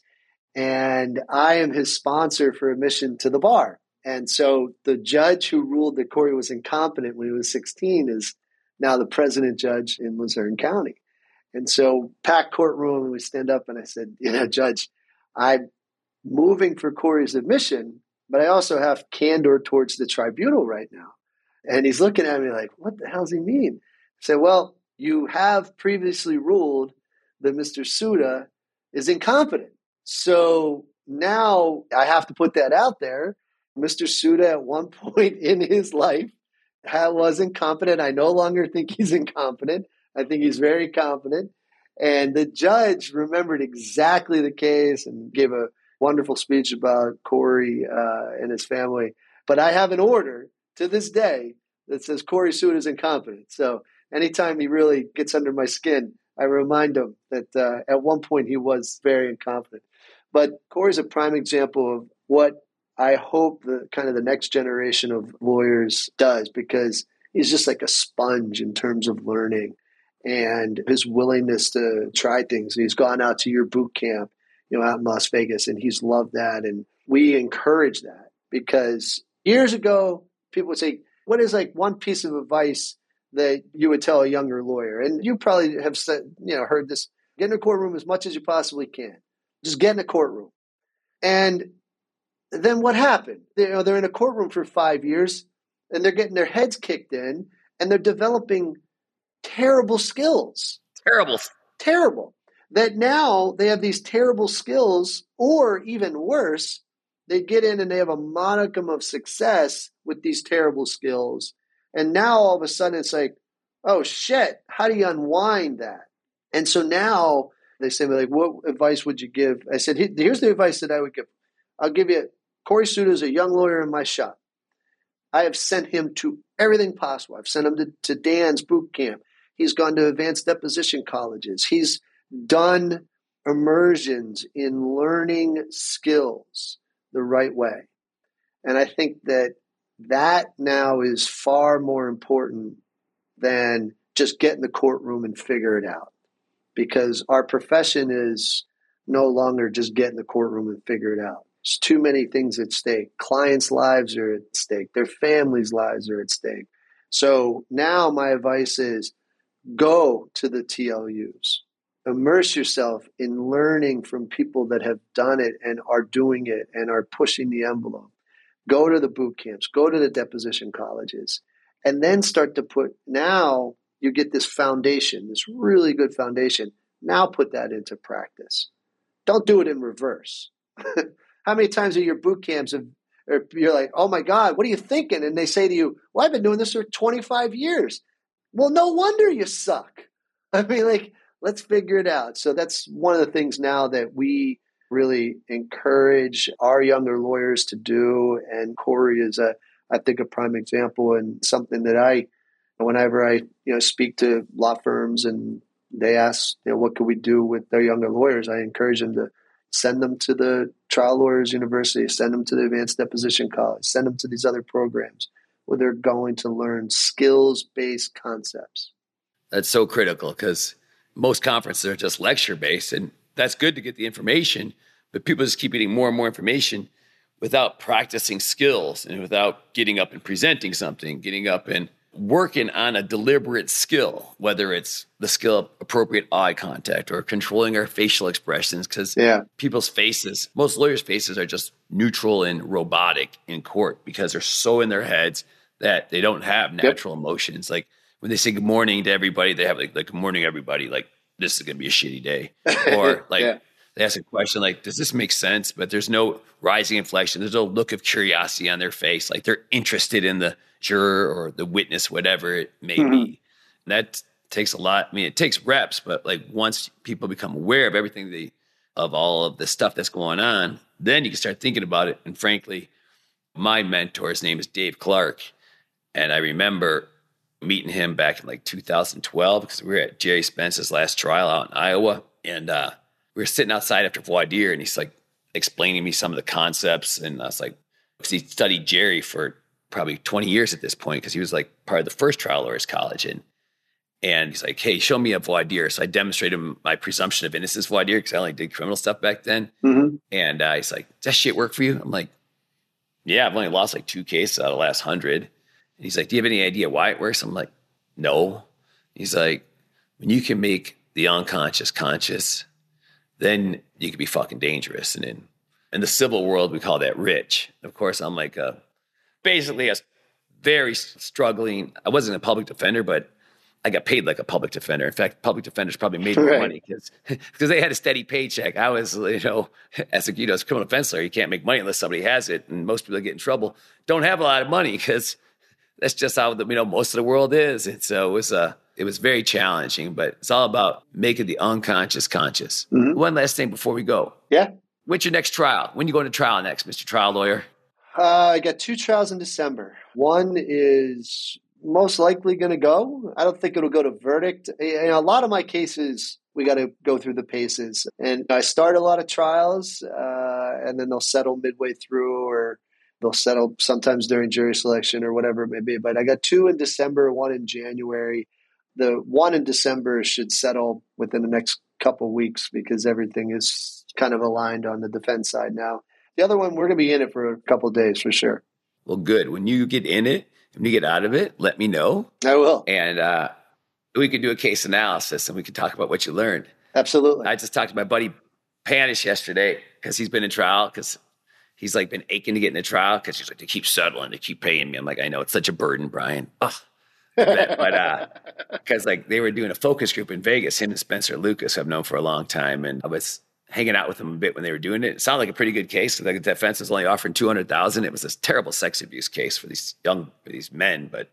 Speaker 8: And I am his sponsor for admission to the bar. And so the judge who ruled that Corey was incompetent when he was 16 is now the president judge in Luzerne County. And so, packed courtroom, we stand up and I said, you know, Judge, I'm moving for Corey's admission, but I also have candor towards the tribunal right now. And he's looking at me like, what the hell does he mean? I said, well, you have previously ruled that Mr. Suda is incompetent. So now I have to put that out there. Mr. Suda, at one point in his life, was incompetent. I no longer think he's incompetent. I think he's very competent. And the judge remembered exactly the case and gave a wonderful speech about Corey uh, and his family. But I have an order to this day that says Corey Suda is incompetent. So anytime he really gets under my skin, I remind him that uh, at one point he was very incompetent. But Corey's a prime example of what I hope the kind of the next generation of lawyers does because he's just like a sponge in terms of learning and his willingness to try things. He's gone out to your boot camp, you know, out in Las Vegas, and he's loved that. And we encourage that because years ago, people would say, what is like one piece of advice that you would tell a younger lawyer? And you probably have said, you know, heard this get in a courtroom as much as you possibly can. Just get in a courtroom. And then what happened? You know, they're in a courtroom for five years and they're getting their heads kicked in and they're developing terrible skills.
Speaker 7: Terrible.
Speaker 8: Terrible. That now they have these terrible skills, or even worse, they get in and they have a modicum of success with these terrible skills. And now all of a sudden it's like, oh shit, how do you unwind that? And so now they say, like, what advice would you give? I said, here's the advice that I would give. I'll give you Corey Suda is a young lawyer in my shop. I have sent him to everything possible. I've sent him to, to Dan's boot camp. He's gone to advanced deposition colleges. He's done immersions in learning skills the right way. And I think that that now is far more important than just get in the courtroom and figure it out. Because our profession is no longer just get in the courtroom and figure it out. It's too many things at stake. Clients' lives are at stake, their families' lives are at stake. So now my advice is go to the TLUs, immerse yourself in learning from people that have done it and are doing it and are pushing the envelope. Go to the boot camps, go to the deposition colleges, and then start to put now you get this foundation, this really good foundation. Now put that into practice. Don't do it in reverse. How many times are your boot camps have you're like, oh my God, what are you thinking? And they say to you, well, I've been doing this for 25 years. Well, no wonder you suck. I mean, like, let's figure it out. So that's one of the things now that we really encourage our younger lawyers to do. And Corey is a, I think, a prime example and something that I, whenever I, you know, speak to law firms and they ask, you know, what can we do with their younger lawyers? I encourage them to send them to the trial lawyers university send them to the advanced deposition college send them to these other programs where they're going to learn skills based concepts
Speaker 7: that's so critical because most conferences are just lecture based and that's good to get the information but people just keep getting more and more information without practicing skills and without getting up and presenting something getting up and working on a deliberate skill, whether it's the skill of appropriate eye contact or controlling our facial expressions, because
Speaker 8: yeah.
Speaker 7: people's faces, most lawyers' faces are just neutral and robotic in court because they're so in their heads that they don't have natural yep. emotions. Like when they say good morning to everybody, they have like, like good morning, everybody, like this is going to be a shitty day. Or like, yeah they ask a question like, does this make sense? But there's no rising inflection. There's no look of curiosity on their face. Like they're interested in the juror or the witness, whatever it may mm-hmm. be. And that takes a lot. I mean, it takes reps, but like once people become aware of everything they, of all of the stuff that's going on, then you can start thinking about it. And frankly, my mentor's name is Dave Clark. And I remember meeting him back in like 2012 because we were at Gerry Spence's last trial out in Iowa. And, uh, we were sitting outside after voir dire and he's like explaining me some of the concepts. And I was like, because he studied Gerry for probably 20 years at this point, because he was like part of the first trial lawyers college. And, and he's like, hey, show me a voir dire. So I demonstrated him my presumption of innocence voir dire because I only did criminal stuff back then.
Speaker 8: Mm-hmm.
Speaker 7: And uh, he's like, does that shit work for you? I'm like, yeah, I've only lost like two cases out of the last hundred. And he's like, do you have any idea why it works? I'm like, no. He's like, when you can make the unconscious conscious, then you could be fucking dangerous. And in in the civil world, we call that rich. Of course, I'm like a, basically a very struggling. I wasn't a public defender, but I got paid like a public defender. In fact, public defenders probably made more right. money because because they had a steady paycheck. I was, you know, as a you know, as a criminal defense lawyer, you can't make money unless somebody has it, and most people that get in trouble don't have a lot of money because that's just how the, you know most of the world is. And so it was a it was very challenging, but it's all about making the unconscious conscious. Mm-hmm. One last thing before we go.
Speaker 8: Yeah.
Speaker 7: When's your next trial? When you going to trial next, Mr. Trial Lawyer?
Speaker 8: Uh, I got two trials in December. One is most likely going to go. I don't think it'll go to verdict. In a lot of my cases, we got to go through the paces. And I start a lot of trials, uh, and then they'll settle midway through, or they'll settle sometimes during jury selection or whatever it may be. But I got two in December, one in January the one in December should settle within the next couple weeks because everything is kind of aligned on the defense side now. The other one, we're going to be in it for a couple days for sure.
Speaker 7: Well, good. When you get in it, when you get out of it, let me know.
Speaker 8: I will.
Speaker 7: And uh, we could do a case analysis and we could talk about what you learned.
Speaker 8: Absolutely.
Speaker 7: I just talked to my buddy Panish yesterday because he's been in trial because he's like been aching to get in a trial because he's like, they keep settling, they keep paying me. I'm like, I know it's such a burden, Brian. Ugh. but, but uh, because like they were doing a focus group in Vegas, him and Spencer Lucas, I've known for a long time, and I was hanging out with them a bit when they were doing it. It sounded like a pretty good case. The defense was only offering two hundred thousand. It was this terrible sex abuse case for these young for these men, but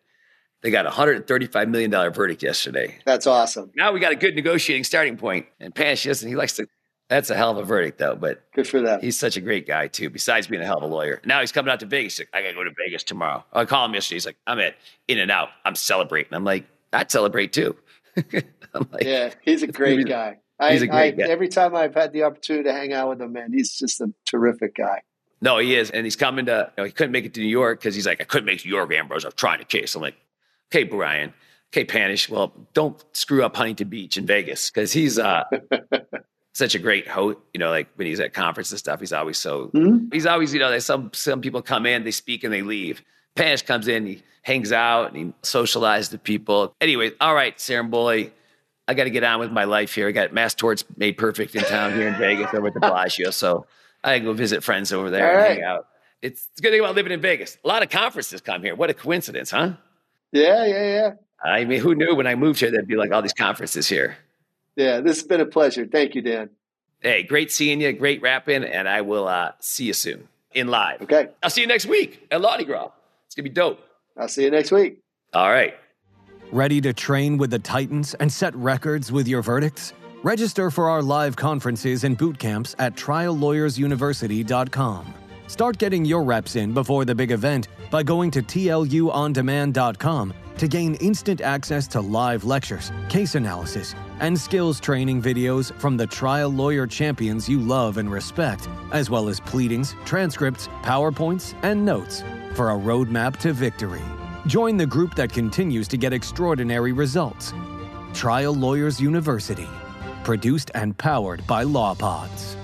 Speaker 7: they got a hundred and thirty-five million dollar verdict yesterday.
Speaker 8: That's awesome.
Speaker 7: Now we got a good negotiating starting point. And Panish doesn't. He likes to. That's a hell of a verdict, though. But
Speaker 8: good for them.
Speaker 7: He's such a great guy too. Besides being a hell of a lawyer, now he's coming out to Vegas. Like, I gotta go to Vegas tomorrow. I call him yesterday. He's like, I'm at In-N-Out. I'm celebrating. I'm like, I'd celebrate too.
Speaker 8: I'm like, yeah, he's a great guy. I, he's a great I, guy. Every time I've had the opportunity to hang out with him, man, he's just a terrific guy.
Speaker 7: No, he is, and he's coming to. You know, he couldn't make it to New York because he's like, I couldn't make it to New York, Ambrose. I'm trying to case. I'm like, okay, Brian. Okay, Panish. Well, don't screw up Huntington Beach in Vegas because he's uh, such a great host. You know, like when he's at conferences and stuff, he's always so. Mm-hmm. He's always, you know, some some people come in, they speak, and they leave. Panish comes in, he hangs out, and he socializes with people. Anyway, all right, Sarah boy. I got to get on with my life here. I got Mass Torts made perfect in town here in Vegas over at the Bellagio. So I go visit friends over there All and right. hang out. It's, it's a good thing about living in Vegas. A lot of conferences come here. What a coincidence, huh?
Speaker 8: Yeah, yeah, yeah.
Speaker 7: I mean, who knew when I moved here there'd be like all these conferences here?
Speaker 8: Yeah, this has been a pleasure. Thank you, Dan.
Speaker 7: Hey, great seeing you. Great rapping. And I will uh, see you soon in live.
Speaker 8: Okay.
Speaker 7: I'll see you next week at Mardi Gras. It's going to be dope.
Speaker 8: I'll see you next week.
Speaker 7: All right.
Speaker 6: Ready to train with the Titans and set records with your verdicts? Register for our live conferences and boot camps at triallawyersuniversity.com. Start getting your reps in before the big event by going to tluondemand.com to gain instant access to live lectures, case analysis, and skills training videos from the trial lawyer champions you love and respect, as well as pleadings, transcripts, PowerPoints, and notes for a roadmap to victory. Join the group that continues to get extraordinary results. Trial Lawyers University, produced and powered by LawPods.